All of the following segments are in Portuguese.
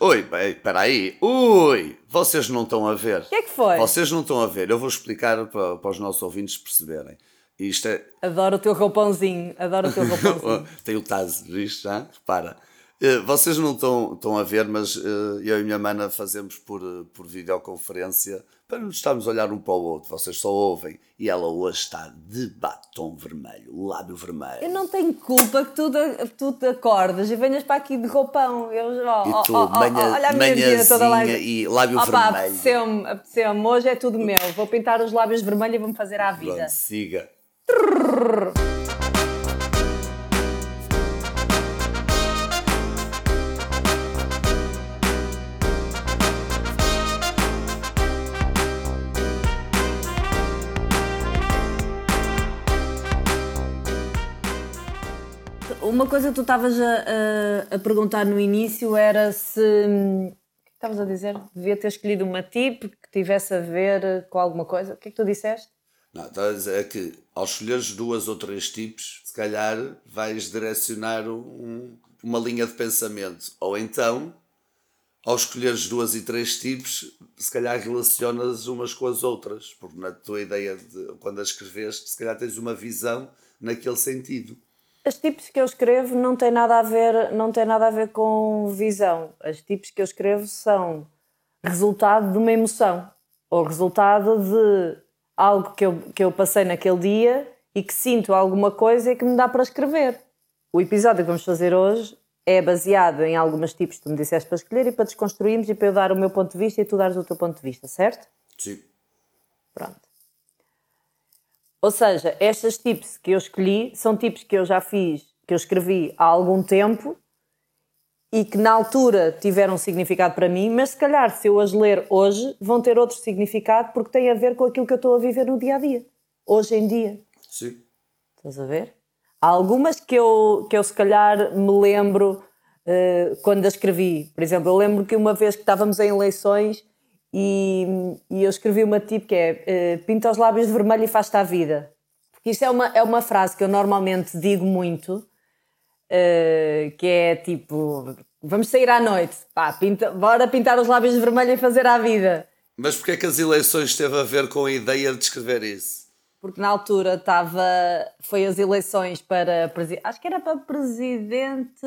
Oi, bem, espera aí. Ui, vocês não estão a ver. O que é que foi? Vocês não estão a ver. Eu vou explicar para, para os nossos ouvintes perceberem. Isto é... Adoro o teu roupãozinho. Adoro o teu roupãozinho. Tem o Taz, viste já? Repara. Eh, vocês não estão, estão a ver, mas eh, eu e minha mana fazemos por, eh, por videoconferência para não estarmos a olhar um para o outro. Vocês só ouvem. E ela hoje está de batom vermelho, lábio vermelho. Eu não tenho culpa que tu, tu te acordas e venhas para aqui de roupão. Eu, oh, e tu, oh, oh, manha, olha a minha toda lá. e lábio Opa, vermelho. Apeteceu-me, apeteceu hoje é tudo meu. Vou pintar os lábios vermelhos e vou-me fazer à vida. Pronto, siga. Uma coisa que tu estavas a, a, a, perguntar no início era se. O que estavas a dizer? Devia ter escolhido uma tipo que tivesse a ver com alguma coisa. O que é que tu disseste? Não, estava a dizer é que ao escolheres duas ou três tipos, se calhar vais direcionar um, uma linha de pensamento. Ou então, ao escolheres duas e três tipos, se calhar relacionas umas com as outras. Porque na tua ideia, de, quando a escreveste, se calhar tens uma visão naquele sentido. As tipos que eu escrevo não têm nada a ver, não tem nada a ver com visão. As tipos que eu escrevo são resultado de uma emoção ou resultado de algo que eu, que eu passei naquele dia e que sinto alguma coisa e que me dá para escrever. O episódio que vamos fazer hoje é baseado em algumas tipos que tu me disseste para escolher e para desconstruirmos e para eu dar o meu ponto de vista e tu dares o teu ponto de vista, certo? Sim. Pronto. Ou seja, estas tips que eu escolhi são tipos que eu já fiz, que eu escrevi há algum tempo e que na altura tiveram significado para mim, mas se calhar se eu as ler hoje vão ter outro significado porque tem a ver com aquilo que eu estou a viver no dia a dia, hoje em dia. Sim. Estás a ver? Há algumas que eu, que eu se calhar me lembro uh, quando as escrevi. Por exemplo, eu lembro que uma vez que estávamos em eleições e, e eu escrevi uma tipo que é uh, pinta os lábios de vermelho e faz-te a vida. Porque isso é uma, é uma frase que eu normalmente digo muito, uh, que é tipo, vamos sair à noite, pá, pinta, bora pintar os lábios de vermelho e fazer a vida. Mas porquê é que as eleições teve a ver com a ideia de escrever isso? Porque na altura estava. Foi as eleições para. Acho que era para presidente.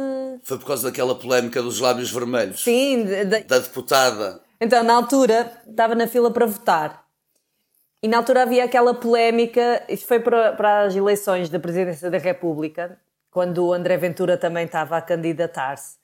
Foi por causa daquela polémica dos lábios vermelhos. Sim, de, de... da deputada. Então, na altura, estava na fila para votar. E na altura havia aquela polémica, isto foi para, para as eleições da Presidência da República, quando o André Ventura também estava a candidatar-se.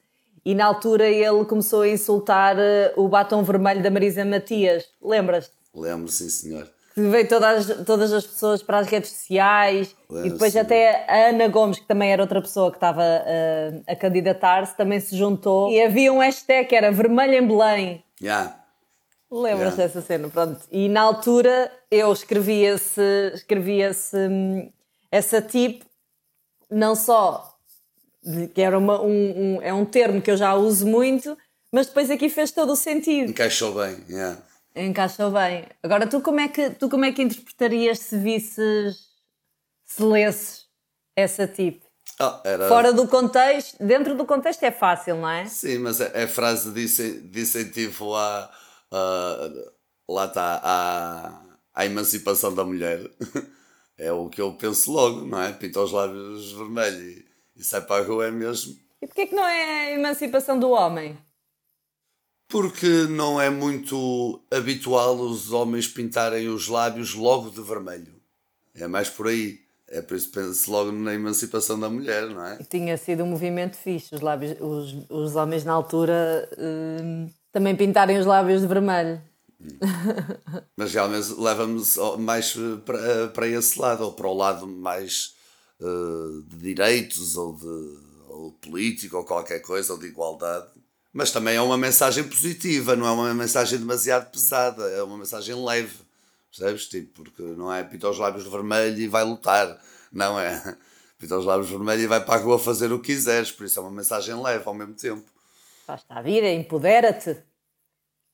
E na altura ele começou a insultar eh, o batom vermelho da Marisa Matias. Lembras-te? Lembro, sim, senhor. Veio todas, todas as pessoas para as redes sociais Lembro, e depois sim. até a Ana Gomes, que também era outra pessoa que estava uh, a candidatar-se, também se juntou. E havia um hashtag que era Vermelho em Belém. Yeah. Lembras yeah. dessa cena? Pronto. E na altura eu escrevi esse, escrevi esse, essa tip, não só que era uma, um, um, é um termo que eu já uso muito, mas depois aqui fez todo o sentido. Encaixou bem, yeah. Encaixou bem. Agora tu como é que tu como é que interpretarias se visses se lesses essa tip? Oh, era... Fora do contexto, dentro do contexto é fácil, não é? Sim, mas é, é frase de incentivo à, à, lá está, à, à emancipação da mulher. é o que eu penso logo, não é? Pinta os lábios vermelhos e, e sai para a rua é mesmo. E porquê que não é a emancipação do homem? Porque não é muito habitual os homens pintarem os lábios logo de vermelho. É mais por aí. É por isso que penso logo na emancipação da mulher, não é? Tinha sido um movimento fixe. Os, lábios, os, os homens na altura hum, também pintarem os lábios de vermelho. Mas realmente leva-me mais para, para esse lado, ou para o lado mais uh, de direitos, ou de ou político, ou qualquer coisa, ou de igualdade. Mas também é uma mensagem positiva, não é uma mensagem demasiado pesada, é uma mensagem leve Percebes? Tipo, porque não é pinta os lábios vermelho e vai lutar. Não é. Pinta os lábios vermelho e vai para a rua fazer o que quiseres. Por isso é uma mensagem leve ao mesmo tempo. Faz-te a vida, empodera-te.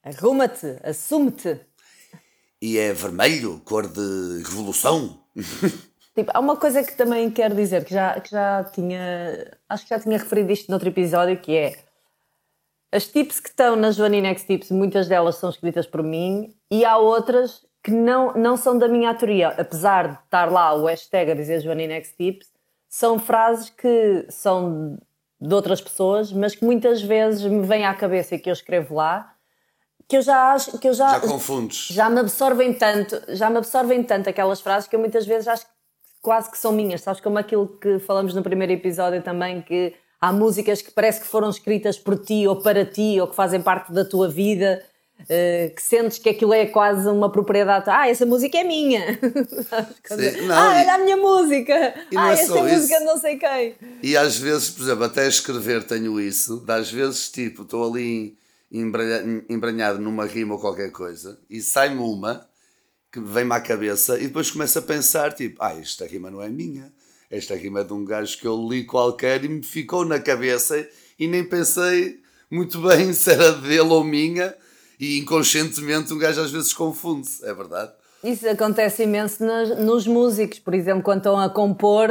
Arruma-te, assume-te. E é vermelho, cor de revolução. Tipo, há uma coisa que também quero dizer, que já, que já tinha. Acho que já tinha referido isto noutro episódio, que é. As tips que estão na Joaninex Tips, muitas delas são escritas por mim e há outras que não, não são da minha autoria. Apesar de estar lá o hashtag a dizer Joaninex Tips, são frases que são de outras pessoas, mas que muitas vezes me vêm à cabeça e que eu escrevo lá, que eu já acho que eu já, já confundes. Já me absorvem tanto, já me absorvem tanto aquelas frases que eu muitas vezes acho que quase que são minhas, sabes como aquilo que falamos no primeiro episódio também que há músicas que parece que foram escritas por ti ou para ti ou que fazem parte da tua vida. Uh, que sentes que aquilo é quase uma propriedade. Ah, essa música é minha. Sim, não, ah, olha a minha música. Ah, é essa música não sei quem. E às vezes, por exemplo, até escrever tenho isso. Às vezes, tipo, estou ali embranhado numa rima ou qualquer coisa e sai-me uma que vem-me à cabeça e depois começo a pensar, tipo, ah, esta rima não é minha esta rima é de um gajo que eu li qualquer e me ficou na cabeça e nem pensei muito bem se era dele ou minha e inconscientemente um gajo às vezes confunde-se, é verdade? Isso acontece imenso nos, nos músicos, por exemplo, quando estão a compor,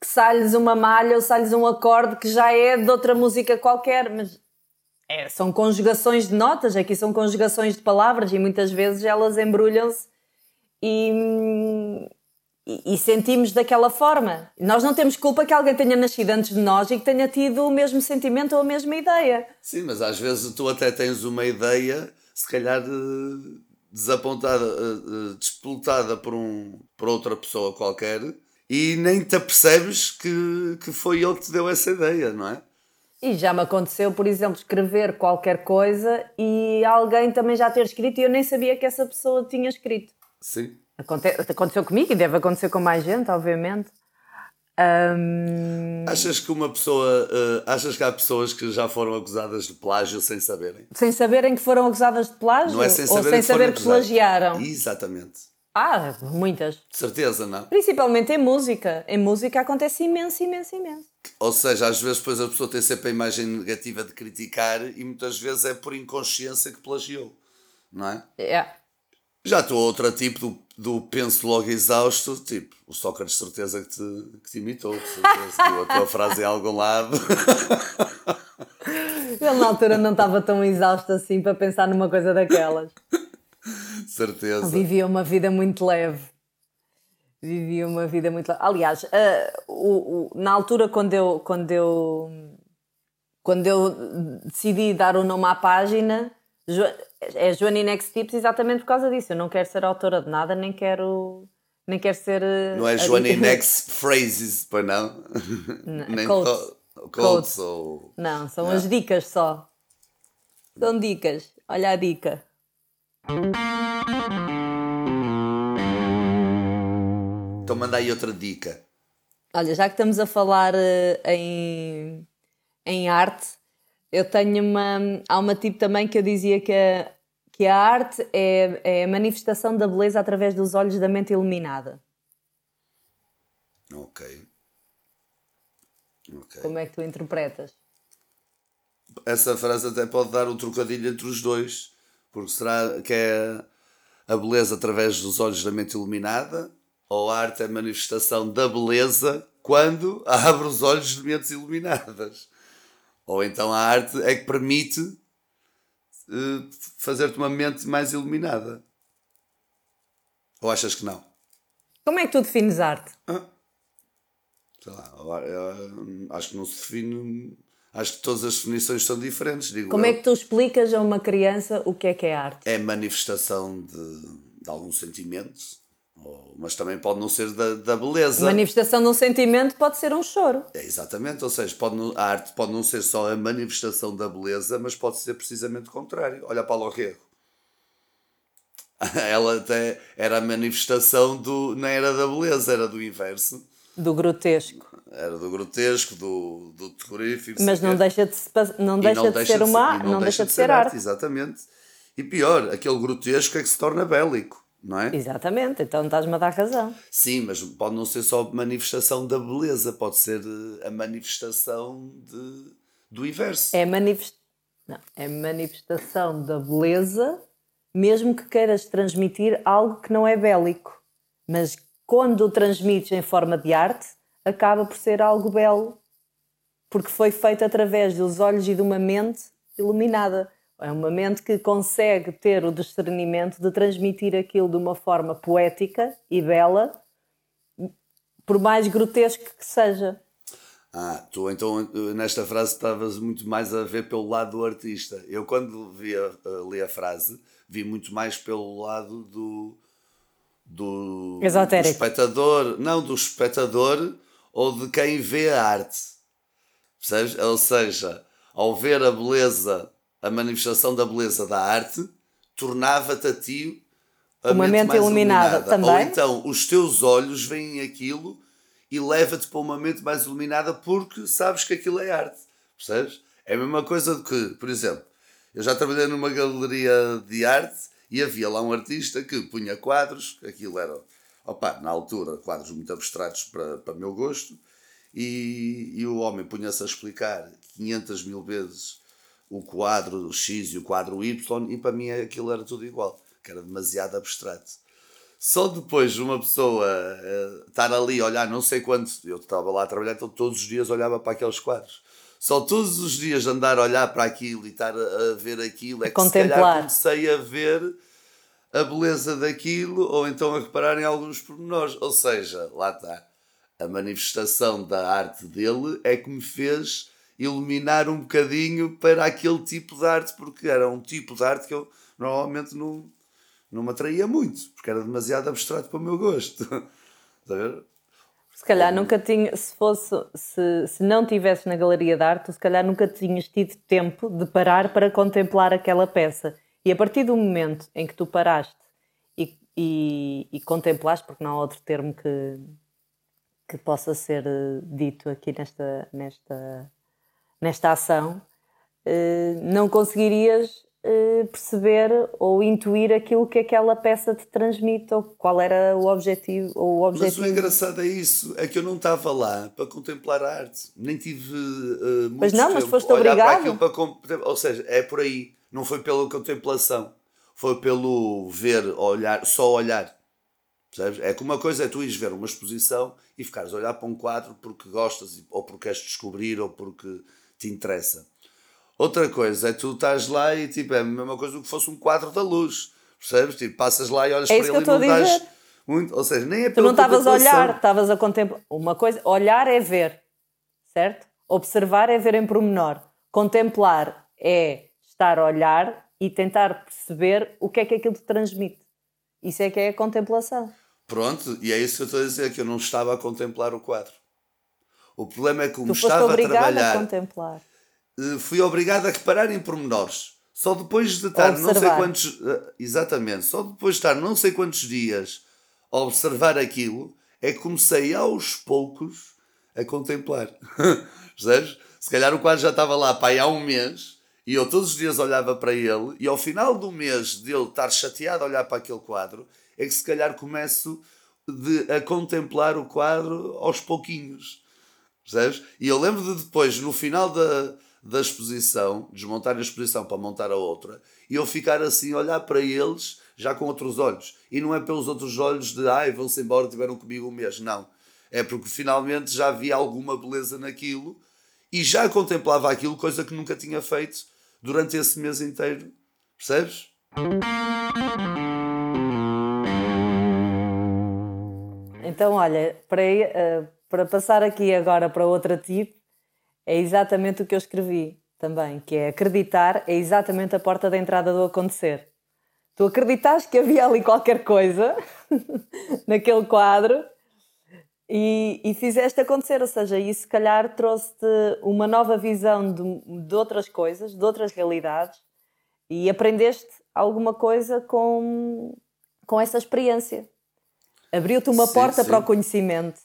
que sai-lhes uma malha ou sai-lhes um acorde que já é de outra música qualquer, mas é, são conjugações de notas, aqui são conjugações de palavras e muitas vezes elas embrulham-se e, e, sentimos daquela forma. Nós não temos culpa que alguém tenha nascido antes de nós e que tenha tido o mesmo sentimento ou a mesma ideia. Sim, mas às vezes tu até tens uma ideia, se calhar eh, desapontada, eh, eh, despoletada por, um, por outra pessoa qualquer e nem te apercebes que, que foi ele que te deu essa ideia, não é? E já me aconteceu, por exemplo, escrever qualquer coisa e alguém também já ter escrito e eu nem sabia que essa pessoa tinha escrito. Sim. Aconte aconteceu comigo e deve acontecer com mais gente, obviamente. Um... Achas que uma pessoa. Uh, achas que há pessoas que já foram acusadas de plágio sem saberem? Sem saberem que foram acusadas de plágio? Não é sem saber Ou sem que saber que plagiaram? Exatamente. Ah, muitas. De certeza, não? Principalmente em música. Em música acontece imenso, imenso, imenso. Ou seja, às vezes depois a pessoa tem sempre a imagem negativa de criticar e muitas vezes é por inconsciência que plagiou, não é? É. Já estou a outro tipo do, do penso logo exausto, tipo, o Sócrates certeza que te, que te imitou, de certeza, a tua frase em algum lado. Ele na altura não estava tão exausto assim para pensar numa coisa daquelas. Certeza. Vivia uma vida muito leve. Vivia uma vida muito leve. Aliás, uh, o, o, na altura quando eu, quando eu quando eu decidi dar o nome à página, é Joaninex Tips exatamente por causa disso. Eu não quero ser autora de nada, nem quero. Nem quero ser. Eh, não é Joaninex Phrases, pois não? não nem codes. codes ou. Não, são não. as dicas só. São dicas. Olha a dica. Então manda aí outra dica. Olha, já que estamos a falar uh, em, em arte, eu tenho uma. Há uma tipo também que eu dizia que a, que a arte é, é a manifestação da beleza através dos olhos da mente iluminada. Ok. okay. Como é que tu interpretas? Essa frase até pode dar um trocadilho entre os dois, porque será que é a beleza através dos olhos da mente iluminada ou a arte é a manifestação da beleza quando abre os olhos de mentes iluminadas? Ou então a arte é que permite uh, fazer-te uma mente mais iluminada. Ou achas que não? Como é que tu defines arte? Ah, sei lá, acho que não se define. Acho que todas as definições são diferentes. Digo Como eu. é que tu explicas a uma criança o que é que é arte? É manifestação de, de algum sentimento mas também pode não ser da, da beleza. A manifestação de um sentimento pode ser um choro. É, exatamente, ou seja, pode não, a arte pode não ser só a manifestação da beleza, mas pode ser precisamente o contrário. Olha para o Rego. Ela até era a manifestação do. não era da beleza, era do inverso. Do grotesco. Era do grotesco, do, do terrorífico. Mas não deixa, de, não deixa, não de ser uma. Não, não deixa, de ser arte. arte. Exatamente. E pior, aquele grotesco é que se torna bélico não é? Exatamente, então estás-me a dar razão. Sim, mas pode não ser só manifestação da beleza, pode ser eh, a manifestação de, do inverso. É, manifest... não, é manifestação da beleza, mesmo que queiras transmitir algo que não é bélico. Mas quando o transmites em forma de arte, acaba por ser algo belo, porque foi feito através dos olhos e de uma mente iluminada. É uma mente que consegue ter o discernimento de transmitir aquilo de uma forma poética e bela, por mais grotesco que seja. Ah, tu então nesta frase estavas muito mais a ver pelo lado do artista. Eu quando vi a, li a frase, vi muito mais pelo lado do, do, do espectador, não do espectador ou de quem vê a arte. Percebes? Ou seja, ao ver a beleza, a manifestação da beleza da arte, tornava-te a ti a uma mente, mente iluminada, iluminada também. Ou então os teus olhos veem aquilo e leva-te para uma mente mais iluminada porque sabes que aquilo é arte. Percebes? É a mesma coisa do que, por exemplo, eu já trabalhei numa galeria de arte e havia lá um artista que punha quadros, aquilo era, opa, na altura, quadros muito abstratos para, para meu gosto, e, e o homem punha-se a explicar 500 mil vezes o quadro X e o quadro Y, e para mim aquilo era tudo igual, que era demasiado abstrato. Só depois de uma pessoa uh, estar ali a olhar, não sei quanto, eu estava lá a trabalhar, então todos os dias olhava para aqueles quadros. Só todos os dias andar a olhar para aquilo e estar a, a ver aquilo, é que Contemplar. se calhar comecei a ver a beleza daquilo, ou então a reparar em alguns pormenores. Ou seja, lá está. A manifestação da arte dele é que me fez iluminar um bocadinho para aquele tipo de arte, porque era um tipo de arte que eu normalmente não não me atraía muito, porque era demasiado abstrato para o meu gosto. Ver? Se calhar nunca tinha, se fosse, se, se não tivesse na galeria de arte, se calhar nunca tinhas tido tempo de parar para contemplar aquela peça. E a partir do momento em que tu paraste e, e, e contemplaste, porque não há outro termo que, que possa ser eh, dito aqui nesta, nesta, nesta ação, eh, não conseguirias eh, perceber ou intuir aquilo que aquela peça te transmite ou qual era o objetivo. Ou o objetivo. Mas o engraçado é isso, é que eu não estava lá para contemplar a arte, nem tive uh, muito Mas não, mas foste obrigado. Para ou seja, é por aí, não foi pela contemplação, foi pelo ver, olhar, só olhar. Percebes? É que uma coisa é tu ires ver uma exposição e ficares a olhar para um quadro porque gostas ou porque queres descobrir ou porque te interessa. Outra coisa é tu estás lá e tipo, é a mesma coisa do que fosse um quadro da luz. Percebes? Tipo, passas lá e olhas é para ele e não estás muito. Ou seja, nem é Tu não estavas a olhar, estavas a contemplar. Uma coisa, olhar é ver, certo? Observar é ver em pormenor. Contemplar é estar a olhar e tentar perceber o que é que aquilo te transmite. Isso é que é a contemplação. Pronto, e é isso que eu estou a dizer, que eu não estava a contemplar o quadro. O problema é que como estava a trabalhar. A contemplar eh, fui obrigado a reparar em pormenores. Só depois de estar não sei quantos. Eh, exatamente, só depois de estar não sei quantos dias a observar aquilo, é que comecei aos poucos a contemplar. Percebes? Se calhar o quadro já estava lá para há um mês e eu todos os dias olhava para ele e ao final do mês dele estar chateado a olhar para aquele quadro, é que se calhar começo de, a contemplar o quadro aos pouquinhos. Percebes? E eu lembro de depois, no final da da exposição, desmontar a exposição para montar a outra, e eu ficar assim, olhar para eles já com outros olhos. E não é pelos outros olhos de ai, vão-se embora, tiveram comigo um mês. Não. É porque finalmente já havia alguma beleza naquilo e já contemplava aquilo, coisa que nunca tinha feito durante esse mês inteiro. Percebes? Então, olha, para, uh, para passar aqui agora para outra tipo, é exatamente o que eu escrevi também, que é acreditar é exatamente a porta da entrada do acontecer. Tu acreditaste que havia ali qualquer coisa naquele quadro e, e, fizeste acontecer, ou seja, isso se calhar trouxe-te uma nova visão de, de outras coisas, de outras realidades e aprendeste alguma coisa com, com essa experiência. Abriu-te uma sim, porta sim. para o conhecimento,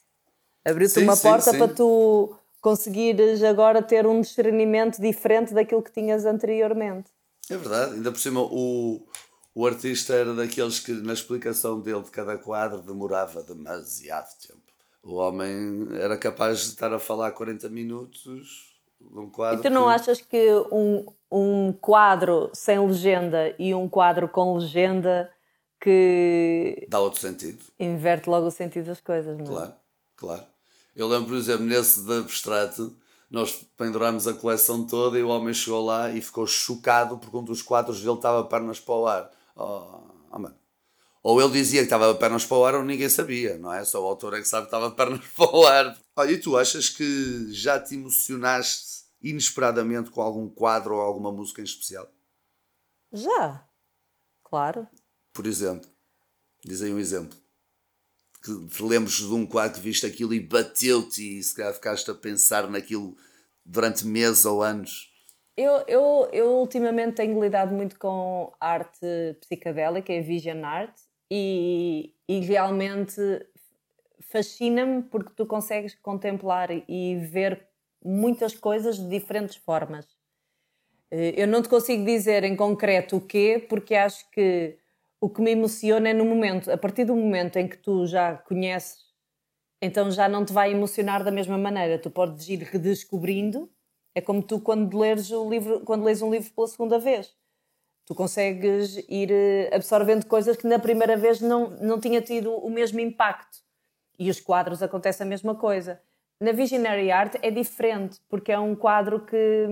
abriu-te uma sim, porta para tu conseguires agora ter um discernimento diferente daquilo que tinhas anteriormente. É verdade, ainda por cima o, o artista era daqueles que na explicação dele de cada quadro demorava demasiado tempo. O homem era capaz de estar a falar 40 minutos num quadro. E tu não que... achas que um, um quadro sem legenda e um quadro com legenda que. dá outro sentido? Inverte logo o sentido das coisas, não é? Claro, claro. Eu lembro, por exemplo, nesse de abstrato, nós pendurámos a coleção toda e o homem chegou lá e ficou chocado porque um dos quadros dele estava pernas para o ar. Oh, oh, mano. Ou ele dizia que estava pernas para o ar ou ninguém sabia, não é? Só o autor é que sabe que estava pernas para o ar. Olha, e tu achas que já te emocionaste inesperadamente com algum quadro ou alguma música em especial? Já, claro. Por exemplo, diz aí um exemplo. Que te lembres de um quadro que viste aquilo e bateu-te e se calhar ficaste a pensar naquilo durante meses ou anos. Eu, eu, eu ultimamente tenho lidado muito com arte psicadélica e vision art e, e realmente fascina-me porque tu consegues contemplar e ver muitas coisas de diferentes formas. Eh, eu não te consigo dizer em concreto o quê, porque acho que o que me emociona é no momento. A partir do momento em que tu já conheces, então já não te vai emocionar da mesma maneira. Tu podes ir redescobrindo. É como tu quando leres, o livro, quando lês um livro pela segunda vez. Tu consegues ir eh, absorvendo coisas que na primeira vez não, não tinha tido o mesmo impacto. E os quadros acontece a mesma coisa. Na Visionary Art é diferente, porque é um quadro que,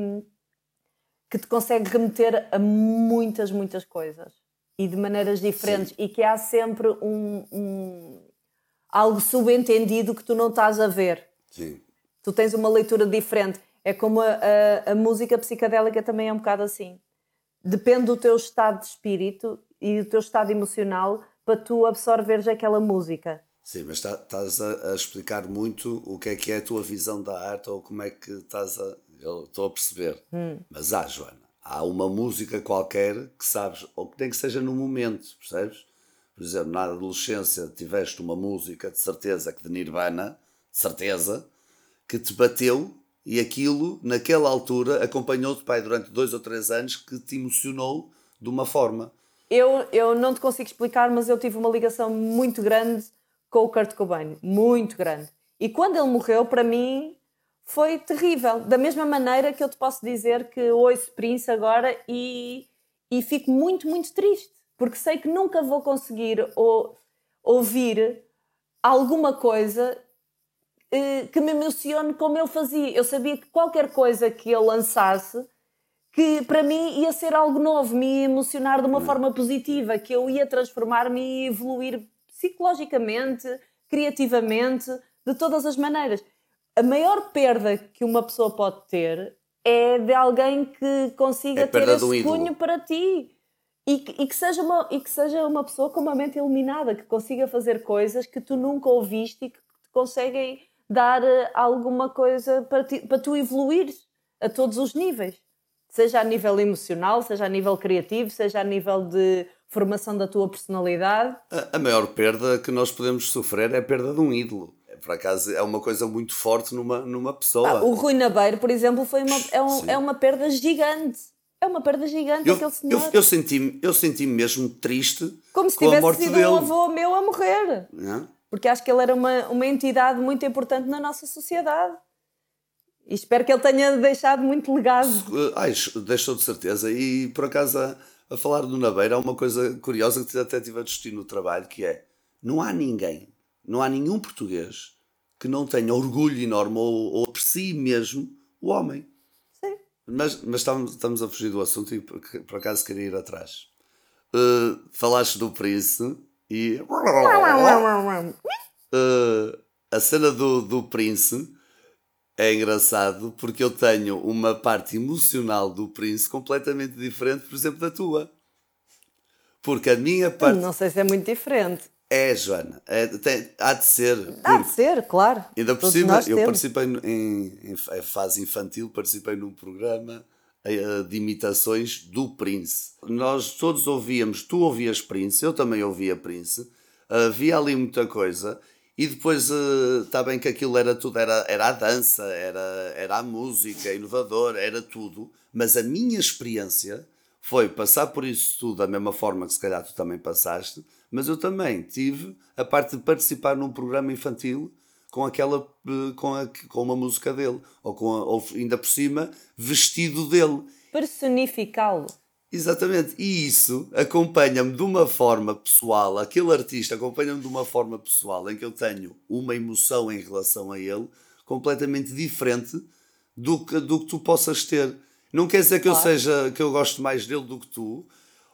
que te consegue remeter a muitas, muitas coisas. E de maneiras diferentes. Sim. E que há sempre um, um, algo subentendido que tu não estás a ver. Sim. Tu tens uma leitura diferente. É como a, a, a música psicadélica também é um bocado assim. Depende do teu estado de espírito e do teu estado emocional para tu absorveres aquela música. Sim, mas tá, estás a, a, explicar muito o que é que é a tua visão da arte ou como é que estás a. Eu estou a perceber. Hum. Mas há, Joana, há uma música qualquer que sabes, ou que tem que seja no momento, percebes? Por exemplo, na adolescência tiveste uma música de certeza que de Nirvana, de certeza, que te bateu e aquilo, naquela altura, acompanhou-te, pai, durante dois ou três anos, que te emocionou de uma forma. Eu, eu não te consigo explicar, mas eu tive uma ligação muito grande com o Kurt Cobain, muito grande. E quando ele morreu, para mim, foi terrível. Da mesma maneira que eu te posso dizer que ouço Prince agora e, e fico muito, muito triste, porque sei que nunca vou conseguir ou, ouvir alguma coisa eh, que me emocione como ele fazia. Eu sabia que qualquer coisa que ele lançasse, que para mim ia ser algo novo, me ia emocionar de uma forma positiva, que eu ia transformar-me e evoluir psicologicamente, criativamente, de todas as maneiras. A maior perda que uma pessoa pode ter é de alguém que consiga é ter esse cunho para ti. E que, e, que seja uma, e que seja uma pessoa com uma mente iluminada, que consiga fazer coisas que tu nunca ouviste e que te conseguem dar eh, alguma coisa para, ti, para tu evoluires a todos os níveis. Seja a nível emocional, seja a nível criativo, seja a nível de formação da tua personalidade. A, a maior perda que nós podemos sofrer é a perda de um ídolo. Por acaso é uma coisa muito forte numa, numa pessoa. Ah, o Rui Nabeiro, por exemplo, foi uma, é, um, é uma perda gigante. É uma perda gigante eu, aquele senhor. Eu, eu senti-me eu senti mesmo triste Como se tivesse sido dele. um avô meu a morrer. Não? Porque acho que ele era uma, uma entidade muito importante na nossa sociedade. E espero que ele tenha deixado muito legado. Ai, deixou de certeza. E por acaso a falar do Nabeiro, há uma coisa curiosa que até tive a discutir no trabalho, que é, não há ninguém, não há nenhum português que não tenha orgulho enorme ou, ou aprecie mesmo o homem. Sim. Mas, mas estamos, estamos a fugir do assunto e por, por acaso queria ir atrás. Uh, falaste do Prince e... Uh, a cena do, do Prince é engraçado porque eu tenho uma parte emocional do Prince completamente diferente, por exemplo, da tua. Porque a minha parte. Não sei se é muito diferente. É, Joana. É, tem, há de ser. Há de ser, claro. Ainda por cima, eu temos. participei em, em, em, fase infantil, participei num programa eh, de imitações do Prince. Nós todos ouvíamos, tu ouvias Prince, eu também ouvia Prince, havia ali muita coisa e depois está uh, bem que aquilo era tudo, era, era a dança, era, era a música, inovador, era tudo. Mas a minha experiência foi passar por isso tudo da mesma forma que se calhar tu também passaste, mas eu também tive a parte de participar num programa infantil com aquela eh, com, a, com uma música dele, ou, com a, ou ainda por cima, vestido dele. Personificá-lo. Exatamente, e isso acompanha-me de uma forma pessoal, aquele artista acompanha-me de uma forma pessoal em que eu tenho uma emoção em relação a ele completamente diferente do que, do que tu possas ter. Não quer dizer que claro. eu seja que eu gosto mais dele do que tu,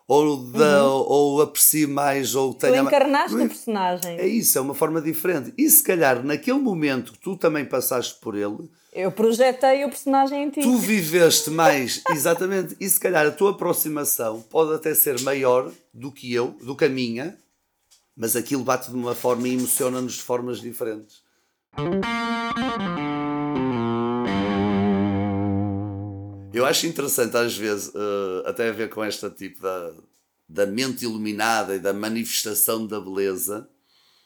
ou, da, uhum. ou aprecie mais, ou tenha. Tu encarnaste o personagem. É isso, é uma forma diferente. E se calhar naquele momento que tu também passaste por ele. Eu projetei o personagem em ti. Tu viveste mais, exatamente. E se calhar a tua aproximação pode até ser maior do que eu, do que a minha, mas aquilo bate de uma forma e emociona-nos de formas diferentes. Eu acho interessante às vezes, uh, até a ver com esta tipo da, da mente iluminada e da manifestação da beleza.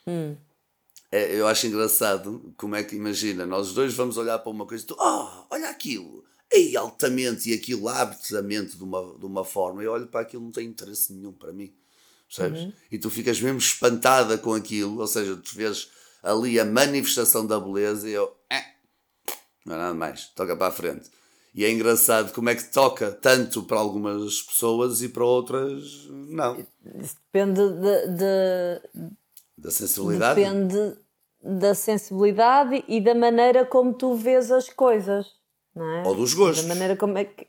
Hum. É, eu acho engraçado como é que, imagina, nós dois vamos olhar para uma coisa e tu, oh, olha aquilo, ei, altamente, e aquilo abre-te a mente de uma, de uma forma, eu olho para aquilo não tem interesse nenhum para mim, percebes? Uhum. E tu ficas mesmo espantada com aquilo, ou seja, tu vês ali a manifestação da beleza e eu, eh, não é nada mais, toca para a frente. E é engraçado como é que toca tanto para algumas pessoas e para outras não. Depende de, de, da sensibilidade. Depende da sensibilidade e da maneira como tu vês as coisas, não é? Ou dos gostos. Da maneira como é que.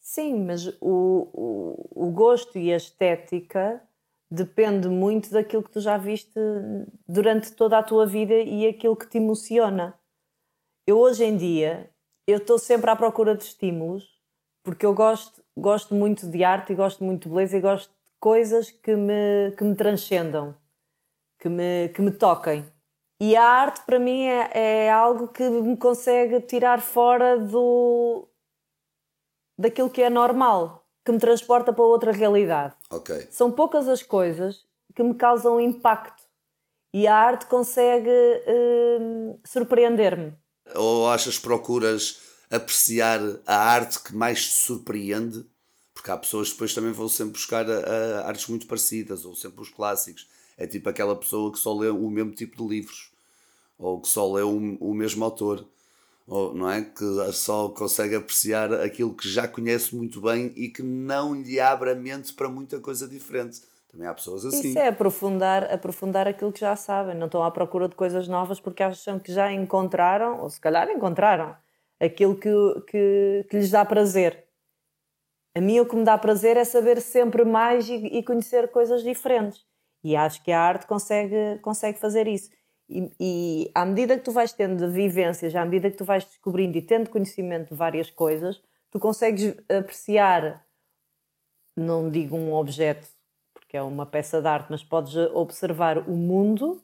Sim, mas o, o, o gosto e a estética depende muito daquilo que tu já viste durante toda a tua vida e aquilo que te emociona. Eu hoje em dia eu estou sempre à procura de estímulos porque eu gosto, gosto muito de arte e gosto muito de beleza e gosto de coisas que me, que me transcendam, que me, que me toquem. E a arte para mim é, é algo que me consegue tirar fora do daquilo que é normal, que me transporta para outra realidade. Okay. São poucas as coisas que me causam impacto e a arte consegue hum, surpreender-me. Ou achas procuras apreciar a arte que mais te surpreende? Porque há pessoas que depois também vão sempre buscar a, a artes muito parecidas, ou sempre os clássicos. É tipo aquela pessoa que só lê o mesmo tipo de livros, ou que só lê o, o mesmo autor, ou, não é? Que só consegue apreciar aquilo que já conhece muito bem e que não lhe abre a mente para muita coisa diferente. Também há pessoas assim. Isso é aprofundar, aprofundar aquilo que já sabem. Não estão à procura de coisas novas porque acham que já encontraram, ou se calhar encontraram, aquilo que, que, que lhes dá prazer. A mim o que me dá prazer é saber sempre mais e, e conhecer coisas diferentes. E acho que a arte consegue, consegue fazer isso. E, e, à medida que tu vais tendo vivências, à medida que tu vais descobrindo e tendo conhecimento de várias coisas, tu consegues apreciar, não digo um objeto que é uma peça de arte, mas podes observar o mundo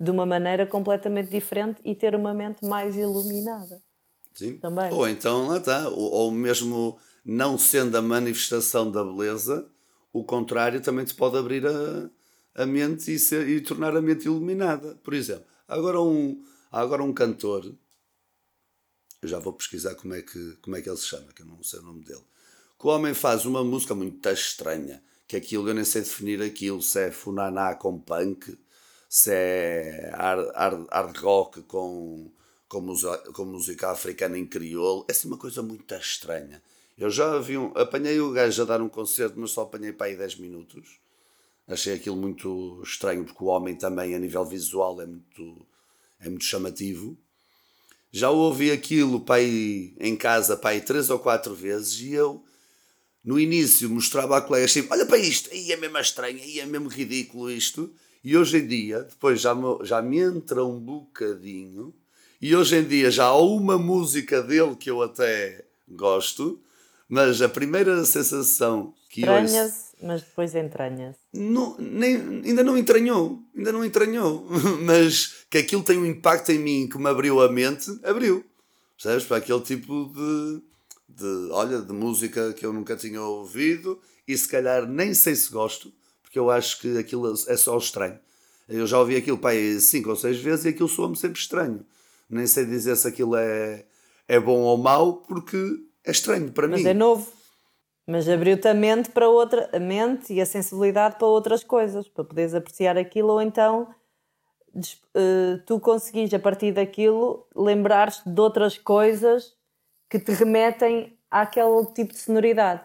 de uma maneira completamente diferente e ter uma mente mais iluminada. Sim. Também. Ou então lá está, ou, ou mesmo não sendo a manifestação da beleza, o contrário também te pode abrir a, a mente e, ser, e tornar a mente iluminada. Por exemplo, agora um, há agora um cantor, eu já vou pesquisar como é, que, como é que ele se chama, que eu não sei o nome dele, que o homem faz uma música muito estranha que aquilo eu nem sei definir aquilo, se é funaná com punk, se é hard, hard, hard rock com, com, com música africana em crioulo, é assim uma coisa muito estranha. Eu já vi um, apanhei o gajo a dar um concerto, mas só apanhei para aí 10 minutos. Achei aquilo muito estranho, porque o homem também, a nível visual, é muito, é muito chamativo. Já ouvi aquilo aí, em casa aí três ou quatro vezes e eu no início mostrava a colegas assim, olha para isto, aí é mesmo estranho, aí é mesmo ridículo isto. E hoje em dia, depois já me, já me entra um bocadinho, e hoje em dia já há uma música dele que eu até gosto, mas a primeira sensação que Estranhas, ouço, mas depois entranhas. Não, nem, ainda não entranhou, ainda não entranhou, mas que aquilo tem um impacto em mim que me abriu a mente, abriu. Percebes? Para aquele tipo de de, olha, de música que eu nunca tinha ouvido e se calhar nem sei se gosto, porque eu acho que aquilo é só estranho. Eu já ouvi aquilo pai, cinco ou seis vezes e aquilo soa-me sempre estranho. Nem sei dizer se aquilo é, é bom ou mau, porque é estranho para Mas mim. Mas é novo. Mas abriu-te a mente para outra, a mente e a sensibilidade para outras coisas, para poderes apreciar aquilo ou então eh, tu conseguis a partir daquilo lembrar-te de outras coisas que te remetem àquele tipo de sonoridade.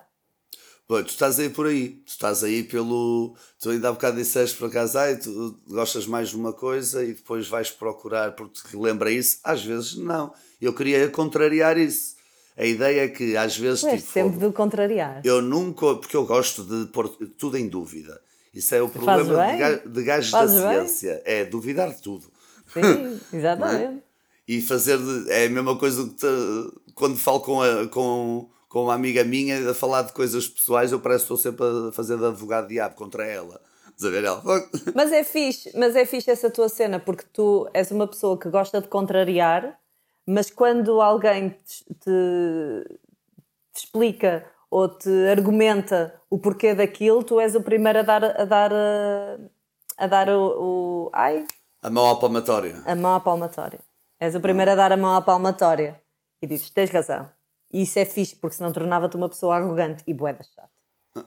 Pô, tu estás aí por aí, tu estás aí pelo. Tu ainda há bocado disseste por acaso, ai, tu gostas mais de uma coisa e depois vais procurar porque te lembra isso. Às vezes não. Eu queria contrariar isso. A ideia é que às vezes. És tipo, sempre do contrariar. Eu nunca. Porque eu gosto de pôr tudo em dúvida. Isso é o problema de, de gajos da bem. ciência. É duvidar de tudo. Sim, exatamente. E fazer. de- É a mesma coisa que quando falo com, a, com, com uma amiga minha a falar de coisas pessoais, eu parece que estou sempre a fazer de advogado diabo contra ela. Ela. Mas é fixe, mas é fixe essa tua cena, porque tu és uma pessoa que gosta de contrariar, mas quando alguém te, te- te explica ou te argumenta o porquê daquilo, tu és o primeiro a dar a dar a, a dar o, o- ai, A mão à palmatória. a mão à palmatória. És o primeiro a dar a mão à palmatória e dizes, tens razão. E isso é fixe, porque senão tornava-te uma pessoa arrogante e boeda chata.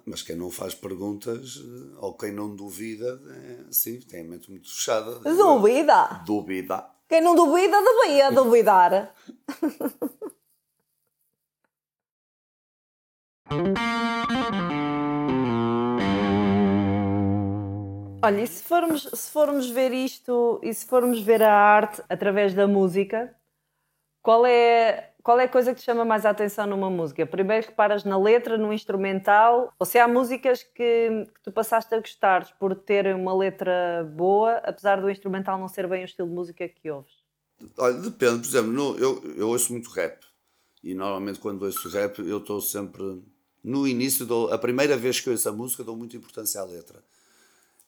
Mas quem não faz perguntas eh, ou quem não duvida, é, sim, tem a mente muito fechada. Duvida! Duvida. Quem não duvida, devia duvidar. Olha, e se formos, se formos ver isto e se formos ver a arte através da música, qual é, qual é a coisa que te chama mais a atenção numa música? Primeiro reparas na letra, no instrumental, ou se há músicas que, que tu passaste a gostar por terem uma letra boa, apesar do instrumental não ser bem o estilo de música que ouves? Olha, depende, por exemplo, no- eu, eu ouço muito rap. E normalmente quando ouço rap, eu estou sempre. No início, dou, a primeira vez que ouço a música, dou muita importância à letra.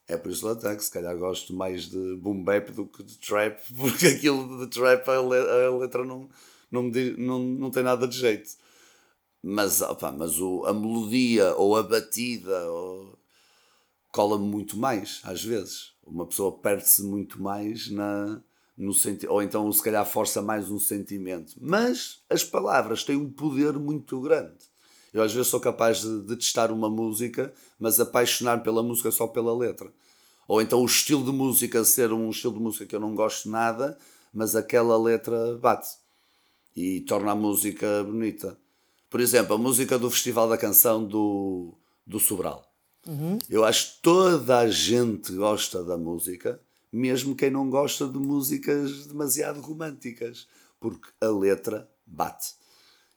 É por isso lá que se calhar gosto mais de boom bap do que de trap, porque aquilo de trap a, le- a letra não, não, me não, não tem nada de jeito. Mas, opa, mas o, a melodia ou a batida ou- cola-me muito mais, às vezes. Uma pessoa perde-se muito mais na, no senti ou então se calhar força mais um sentimento. Mas as palavras têm um poder muito grande. Eu às vezes sou capaz de detestar uma música, mas apaixonar pela música só pela letra. Ou então o estilo de música ser um estilo de música que eu não gosto nada, mas aquela letra bate e torna a música bonita. Por exemplo, a música do Festival da Canção do, do Sobral. Eu acho que toda a gente gosta da música, mesmo quem não gosta de músicas demasiado românticas, porque a letra bate.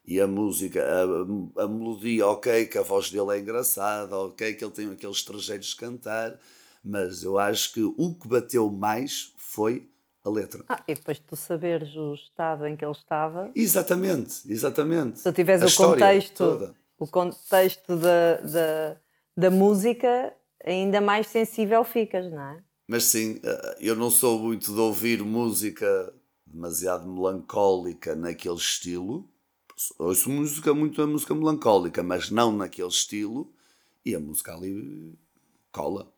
E a música, a, a melodia, ok, que a voz dele é engraçada, ok, que ele tem aqueles trejeitos de cantar, mas eu acho que o que bateu mais foi a letra. Ah, e depois de tu saberes o estado em que ele estava, Exatamente, exatamente. se tu tiveres A o contexto, toda. o contexto da, da, da música, ainda mais sensível ficas, não é? Mas sim, eh, eu não sou muito de ouvir música demasiado melancólica naquele estilo. Ouço música, muito a música melancólica, mas não naquele estilo. E a música ali cola.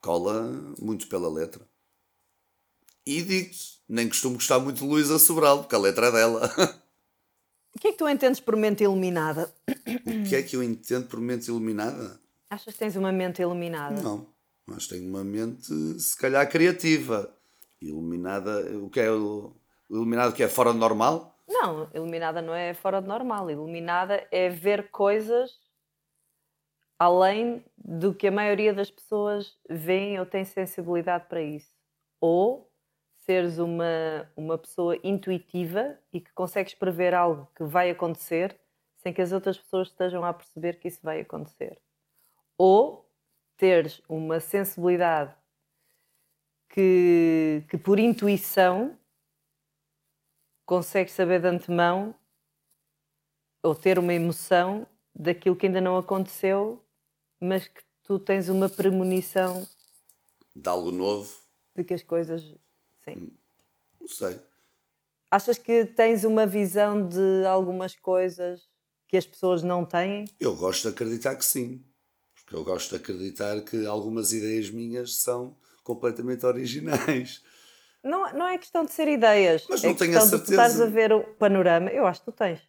Cola muito pela letra. E digo-te, nem costumo gostar muito de Luísa Sobral, porque a letra é dela. O que é que tu entendes por mente iluminada? o que é que eu entendo por mente iluminada? Achas que tens uma mente iluminada? Não, mas tenho uma mente, se calhar, criativa. Iluminada, o que é o iluminado que é fora do normal? Não, iluminada não é fora de normal. Iluminada é ver coisas além do que a maioria das pessoas veem ou tem sensibilidade para isso. Ou seres uma, uma pessoa intuitiva e que consegues prever algo que vai acontecer sem que as outras pessoas estejam a perceber que isso vai acontecer. Ou teres uma sensibilidade que, que por intuição consegues saber de antemão ou ter uma emoção daquilo que ainda não aconteceu, mas que tu tens uma premonição De algo novo? de que as coisas. Sim. Não sei. Achas que tens uma visão de algumas coisas que as pessoas não têm? Eu gosto de acreditar que sim. Porque eu gosto de acreditar que algumas ideias minhas são completamente originais. Não, não é questão de ser ideias, Mas é não tenho a questão de tu certeza. estares a ver o panorama. Eu acho que tu tens.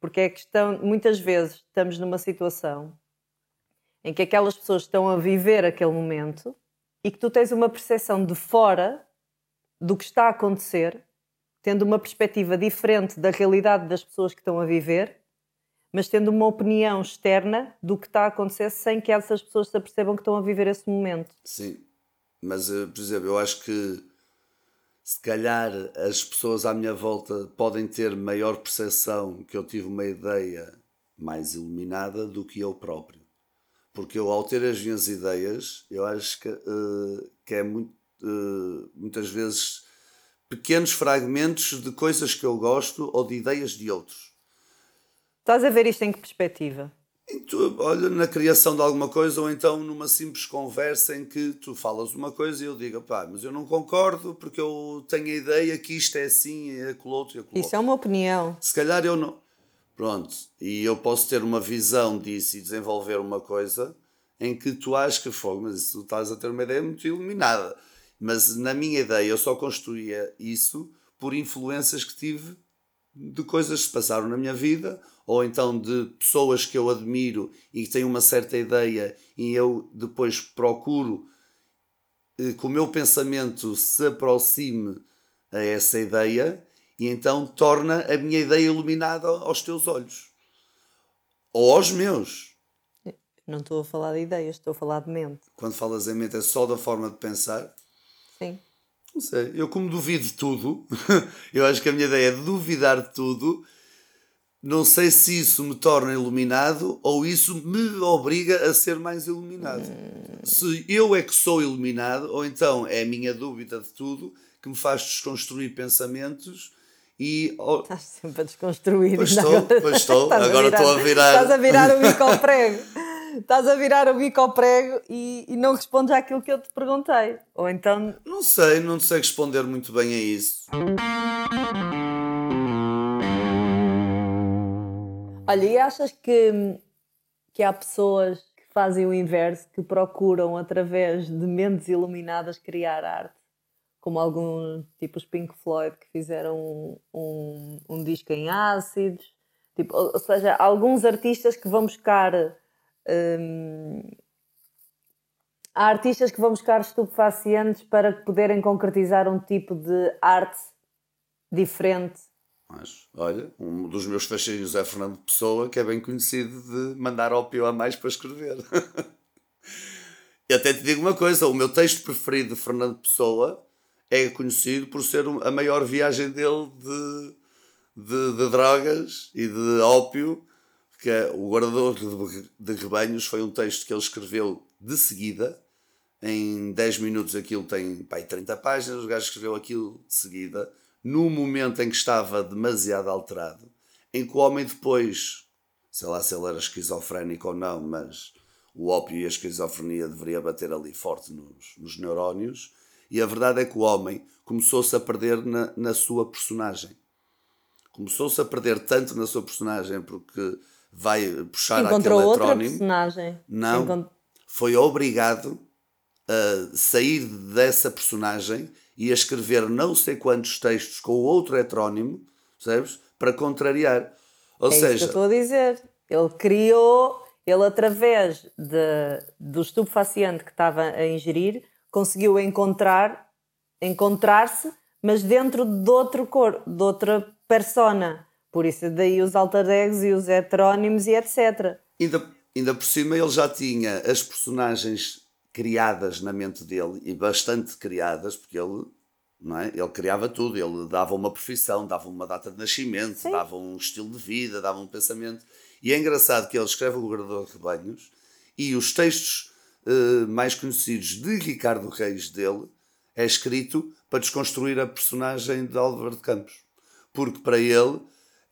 Porque é questão, muitas vezes estamos numa situação em que aquelas pessoas estão a viver aquele momento e que tu tens uma percepção de fora do que está a acontecer, tendo uma perspectiva diferente da realidade das pessoas que estão a viver, mas tendo uma opinião externa do que está a acontecer sem que essas pessoas se apercebam que estão a viver esse momento. Sim, mas, eh, por exemplo, eu acho que se calhar as pessoas à minha volta podem ter maior percepção que eu tive uma ideia mais iluminada do que eu próprio. Porque eu, ao ter as minhas ideias, eu acho que, uh, que é muito, uh, muitas vezes pequenos fragmentos de coisas que eu gosto ou de ideias de outros. Estás a ver isto em que perspectiva? Tu, olha, na criação de alguma coisa ou então numa simples conversa em que tu falas uma coisa e eu digo, pá, mas eu não concordo porque eu tenho a ideia que isto é assim e aquilo outro e aquilo Isso é uma opinião. Se calhar eu não. Pronto, e eu posso ter uma visão disso e desenvolver uma coisa em que tu achas que fogo, mas tu estás a ter uma ideia muito iluminada. Mas na minha ideia eu só construía isso por influências que tive de coisas que se passaram na minha vida ou então de pessoas que eu admiro e que têm uma certa ideia e eu depois procuro eh, que o meu pensamento se aproxime a essa ideia e então torna a minha ideia iluminada aos teus olhos ou aos meus. Não estou a falar de ideias, estou a falar de mente. Quando falas em mente é só da forma de pensar? Sim. Não sei, eu como duvido de tudo, eu acho que a minha ideia é duvidar de tudo não sei se isso me torna iluminado ou isso me obriga a ser mais iluminado. Hum. Se eu é que sou iluminado, ou então é a minha dúvida de tudo que me faz desconstruir pensamentos e. Oh, Estás sempre a desconstruir. Pois estou, agora, pois estou. agora estou a virar. Estás a virar o bico ao prego. Estás a virar o bico ao prego e, e não respondes àquilo que eu te perguntei. Ou então. Não sei, não sei responder muito bem a isso. Olha, e achas que, que há pessoas que fazem o inverso, que procuram, através de mentes iluminadas, criar arte? Como alguns, tipo os Pink Floyd, que fizeram um, um, um disco em ácidos. Tipo, ou, ou, seja, alguns artistas que vão buscar. Hum, há artistas que vão buscar estupefacientes para poderem concretizar um tipo de arte diferente mas, olha, um dos meus fascínios é Fernando Pessoa, que é bem conhecido de mandar ópio a mais para escrever. e até te digo uma coisa: o meu texto preferido de Fernando Pessoa é conhecido por ser a maior viagem dele de, de, de drogas e de ópio, que é O Guardador de, de Rebanhos. Foi um texto que ele escreveu de seguida. Em 10 minutos aquilo tem pá, 30 páginas, o gajo escreveu aquilo de seguida no momento em que estava demasiado alterado, em que o homem depois, sei lá se ele era esquizofrénico ou não, mas o ópio e a esquizofrenia deveria bater ali forte nos, nos neurónios, e a verdade é que o homem começou-se a perder na, na sua personagem. Começou-se a perder tanto na sua personagem porque vai puxar Encontrou aquele outra personagem. Não, Encont... foi obrigado a sair dessa personagem e a escrever não sei quantos textos com outro heterónimo, percebes? Para contrariar. Ou é seja, isso que eu estou a dizer. Ele criou, ele através de, do estupefaciente que estava a ingerir, conseguiu encontrar, encontrar-se, mas dentro de outro corpo, de outra persona. Por isso daí os alter egos e os heterónimos e etc. Ainda, ainda por cima ele já tinha as personagens criadas na mente dele e bastante criadas, porque ele, não é? ele criava tudo, ele dava uma profissão, dava uma data de nascimento, Sim. dava um estilo de vida, dava um pensamento. E é engraçado que ele escreve O Guardador de Rebanhos e os textos uh, mais conhecidos de Ricardo Reis dele é escrito para desconstruir a personagem de Álvaro de Campos. Porque para ele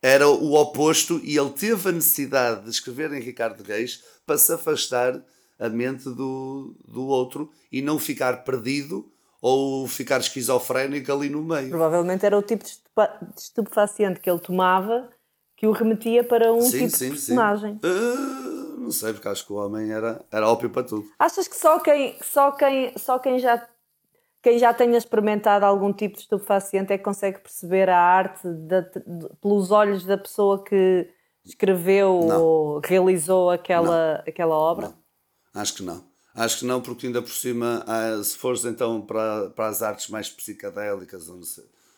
era o oposto e ele teve a necessidade de escrever em Ricardo Reis para se afastar a mente do, do outro e não ficar perdido ou ficar esquizofrénico ali no meio. Provavelmente era o tipo de estupefaciente que ele tomava que o remetia para um sim, tipo sim, de personagem. Uh, não sei, porque acho que o homem era, era ópio para tudo. Achas que só quem, só quem, só quem já quem já tenha experimentado algum tipo de estupefaciente é que consegue perceber a arte de, de, pelos olhos da pessoa que escreveu não. ou realizou aquela, aquela obra? Não. Acho que não. Acho que não, porque ainda por cima, se fores então para, para as artes mais psicadélicas, ou,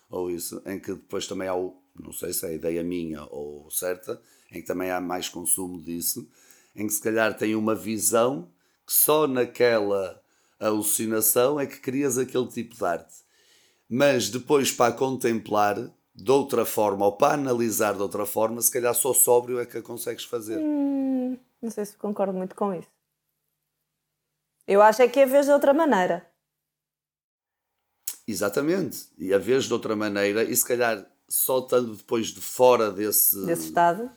ou isso, em que depois também há o, não sei se é ideia minha ou certa, em que também há mais consumo disso, em que se calhar tem uma visão que só naquela alucinação é que crias aquele tipo de arte. Mas depois para contemplar de outra forma ou para analisar de outra forma, se calhar só sóbrio é que a consegues fazer. Hum, não sei se concordo muito com isso. Eu acho é que é vez de outra maneira. Exatamente. E a vez de outra maneira, e se calhar só estando depois de fora desse, desse estado,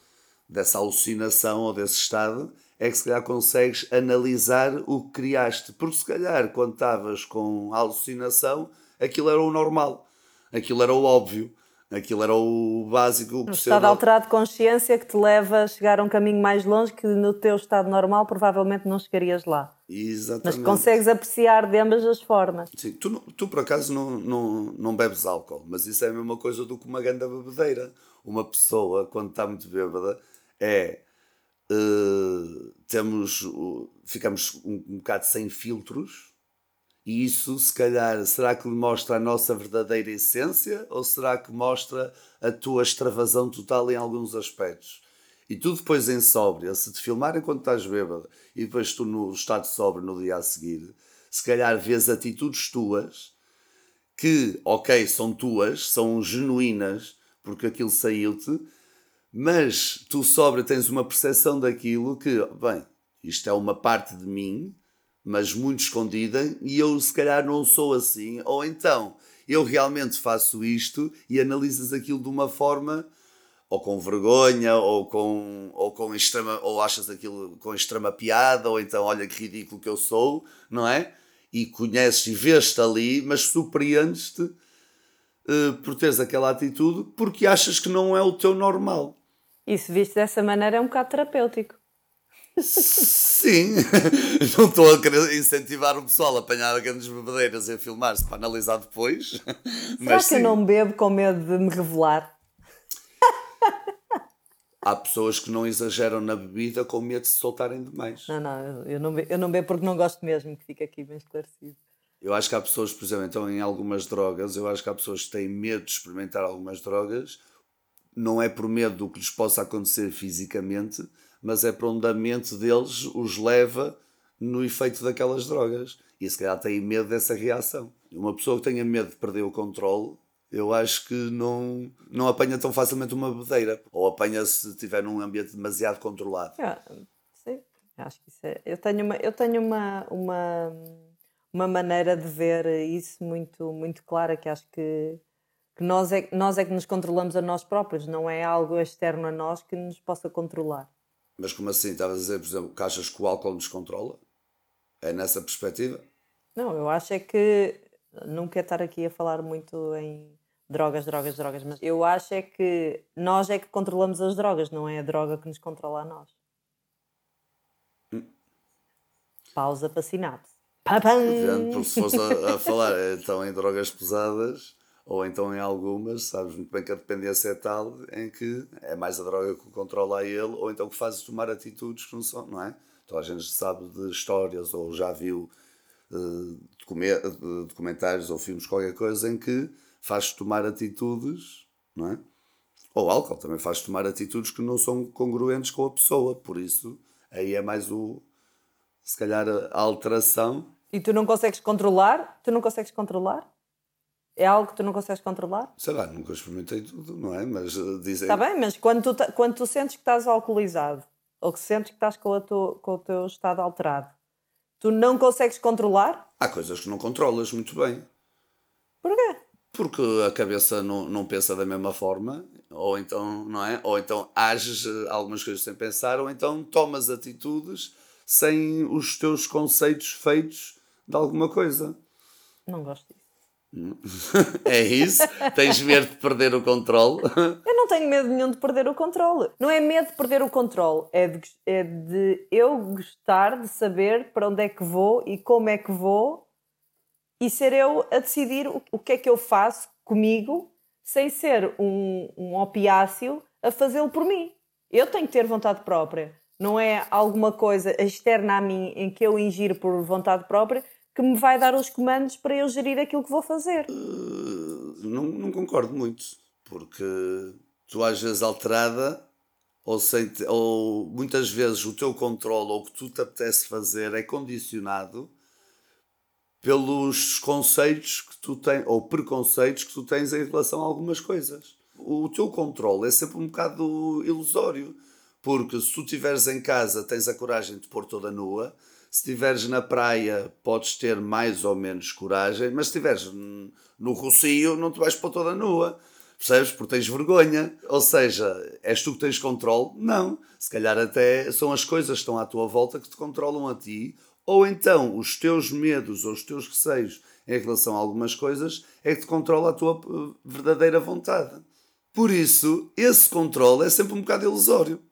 dessa alucinação ou desse estado, é que se calhar consegues analisar o que criaste. Porque se calhar quando estavas com alucinação, aquilo era o normal, aquilo era o óbvio. Aquilo era o básico. Um estado alterado de consciência que te leva a chegar a um caminho mais longe que no teu estado normal provavelmente não chegarias lá. Exatamente. Mas consegues apreciar de ambas as formas. Sim, tu, tu por acaso não, não, não bebes álcool, mas isso é a mesma coisa do que uma grande bebedeira. Uma pessoa, quando está muito bêbada, é. Uh, temos, uh, ficamos um, um bocado sem filtros e isso, se calhar, será que mostra a nossa verdadeira essência ou será que mostra a tua extravasão total em alguns aspectos? E tu depois em sóbria, se te filmarem quando estás bêbado e depois tu no estado sóbrio no dia a seguir, se calhar vês atitudes tuas que, ok, são tuas, são genuínas, porque aquilo saiu-te, mas tu sóbrio tens uma percepção daquilo que, bem, isto é uma parte de mim mas muito escondida, e eu se calhar não sou assim, ou então eu realmente faço isto e analisas aquilo de uma forma ou com vergonha, ou com, ou com extrema, ou achas aquilo com extrema piada, ou então olha que ridículo que eu sou, não é? E conheces e vês-te ali, mas surpreendes-te uh, por teres aquela atitude porque achas que não é o teu normal. E se viste dessa maneira é um bocado terapêutico. Sim, não estou a querer incentivar o pessoal a apanhar grandes bebedeiras e a filmar-se para analisar depois. Será mas que sim. eu não bebo com medo de me revelar? Há pessoas que não exageram na bebida com medo de se soltarem demais. Não, não, eu não bebo, eu não bebo porque não gosto mesmo, que fica aqui bem esclarecido. Eu acho que há pessoas, por exemplo, então em algumas drogas, eu acho que há pessoas que têm medo de experimentar algumas drogas, não é por medo do que lhes possa acontecer fisicamente, mas é para onde a mente deles os leva no efeito daquelas drogas. E se calhar têm medo dessa reação. Uma pessoa que tenha medo de perder o controle, eu acho que não, não apanha tão facilmente uma bebedeira. Ou apanha se estiver num ambiente demasiado controlado. Ah, sim, acho que isso é. Eu tenho uma, eu tenho uma, uma, uma maneira de ver isso muito, muito clara que acho que, que nós, é, nós é que nos controlamos a nós próprios, não é algo externo a nós que nos possa controlar. Mas como assim? Estavas a dizer, por exemplo, que achas que o álcool nos controla? É nessa perspectiva? Não, eu acho é que. Não quero estar aqui a falar muito em drogas, drogas, drogas, mas eu acho é que nós é que controlamos as drogas, não é a droga que nos controla a nós. Pausa para sinapse. Porque se fosse a, a falar então em drogas pesadas, ou então em algumas, sabes muito bem que a dependência é tal em que é mais a droga que o controla a ele, ou então que fazes tomar atitudes que não são, não é? Então a gente sabe de histórias ou já viu uh, documentários ou filmes, qualquer coisa, em que faz tomar atitudes, não é? Ou álcool também faz tomar atitudes que não são congruentes com a pessoa, por isso aí é mais o, se calhar, a alteração. E tu não consegues controlar? Tu não consegues controlar? É algo que tu não consegues controlar? Sei lá, nunca experimentei tudo, não é? Mas uh, dizem. Está bem, mas quando tu, quando tu sentes que estás alcoolizado ou que sentes que estás com, tu, com o teu estado alterado, tu não consegues controlar? Há coisas que não controlas muito bem. Porquê? Porque a cabeça não, não pensa da mesma forma, ou então, não é? Ou então ages uh, algumas coisas sem pensar, ou então tomas atitudes sem os teus conceitos feitos de alguma coisa. Não gosto disso. É isso? Tens medo de perder o controle? Eu não tenho medo nenhum de perder o controle. Não é medo de perder o controle, é de, é de eu gostar de saber para onde é que vou e como é que vou e ser eu a decidir o, o que é que eu faço comigo sem ser um, um opiáceo a fazê-lo por mim. Eu tenho que ter vontade própria. Não é alguma coisa externa a mim em que eu ingiro por vontade própria que me vai dar os comandos para eu gerir aquilo que vou fazer. Uh, Não, não concordo muito, porque tu às vezes alterada ou, sem, ou muitas vezes o teu controle ou o que tu te apetece fazer é condicionado pelos conceitos que tu tens, ou preconceitos que tu tens em relação a algumas coisas. O teu controle é sempre um bocado ilusório, porque se tu estiveres em casa tens a coragem de pôr toda nua, se estiveres na praia podes ter mais ou menos coragem, mas se estiveres no rocio não te vais pôr toda nua. Percebes? Porque tens vergonha. Ou seja, és tu que tens controle? Não. Se calhar até são as coisas que estão à tua volta que te controlam a ti ou então os teus medos ou os teus receios em relação a algumas coisas é que te controla a tua eh, verdadeira vontade. Por isso, esse controle é sempre um bocado ilusório.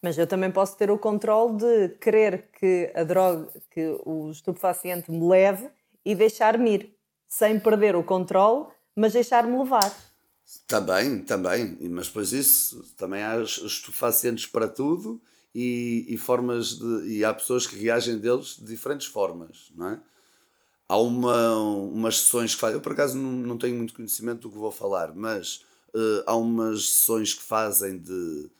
Mas eu também posso ter o controle de querer que a droga, que o estupefaciente me leve e deixar-me ir, sem perder o controle, mas deixar-me levar. Também, também. Mas depois isso, também há estupefacientes para tudo e, e, formas de, e há pessoas que reagem deles de diferentes formas, não é? Há uma, umas sessões que fazem, eu por acaso não, não tenho muito conhecimento do que vou falar, mas uh, há umas sessões que fazem de,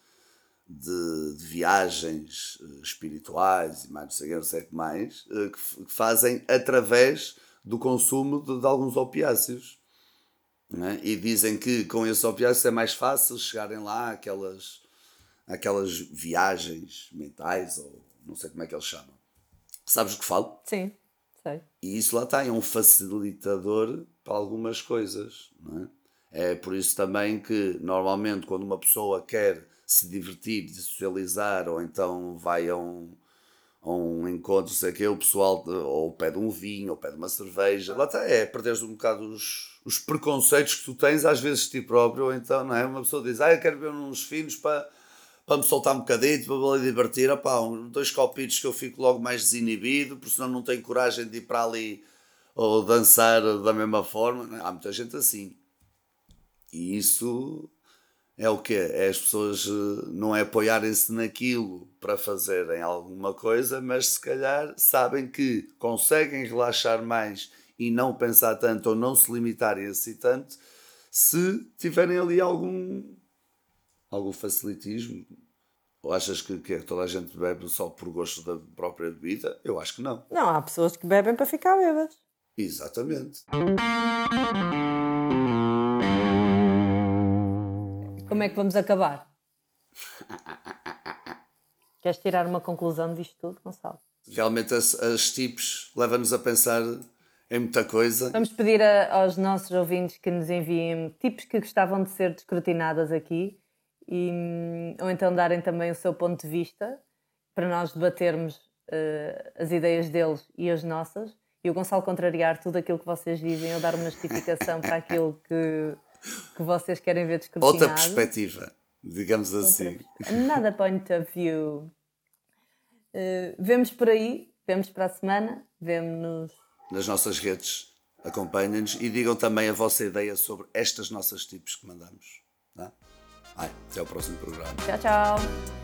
de, de viagens uh, espirituais e mais não sei, não sei o que mais, uh, que, que, fazem através do consumo de, de alguns opiáceos. É? E dizem que com esses opiáceos é mais fácil chegarem lá aquelas aquelas viagens mentais, ou não sei como é que eles chamam. Sabes o que falo? Sim, sei. E isso lá está, é um facilitador para algumas coisas, não é? É por isso também que, normalmente, quando uma pessoa quer se divertir, socializar, ou então vai a um, a um encontro, sei que o pessoal ou pede um vinho, ou pede uma cerveja, lá está, é perderes um bocado os, os preconceitos que tu tens, às vezes de ti próprio, ou então, não é? Uma pessoa diz, ah, eu quero ver uns finos para para me soltar um bocadinho, para me divertir. Opá, um, dois copitos que eu fico logo mais desinibido, porque senão não tenho coragem de ir para ali ou dançar da mesma forma. Há muita gente assim. E isso é o quê? É as pessoas eh, não é apoiarem-se naquilo para fazerem alguma coisa, mas se calhar sabem que conseguem relaxar mais e não pensar tanto ou não se limitarem a si tanto se tiverem ali algum algum facilitismo? Ou achas que, que toda a gente bebe só por gosto da própria bebida? Eu acho que não. Não, há pessoas que bebem para ficar bebas. Exatamente. Como é que vamos acabar? Queres tirar uma conclusão disto tudo, Gonçalo? Realmente as, as tips levam-nos a pensar em muita coisa. Vamos pedir a, aos nossos ouvintes que nos enviem tipos que gostavam de ser descortinadas aqui e, ou então darem também o seu ponto de vista para nós debatermos uh, as ideias deles e as nossas e o Gonçalo contrariar tudo aquilo que vocês dizem ou dar uma justificação para aquilo que, que vocês querem ver descortinado. Outra perspectiva, digamos assim. Nada point of view. Uh, vemos por aí, vemos para a semana, vemos-nos nas nossas redes. Acompanhem-nos e digam também a vossa ideia sobre estas nossas tipos que mandamos. Tá? Até o próximo programa. Tchau, tchau.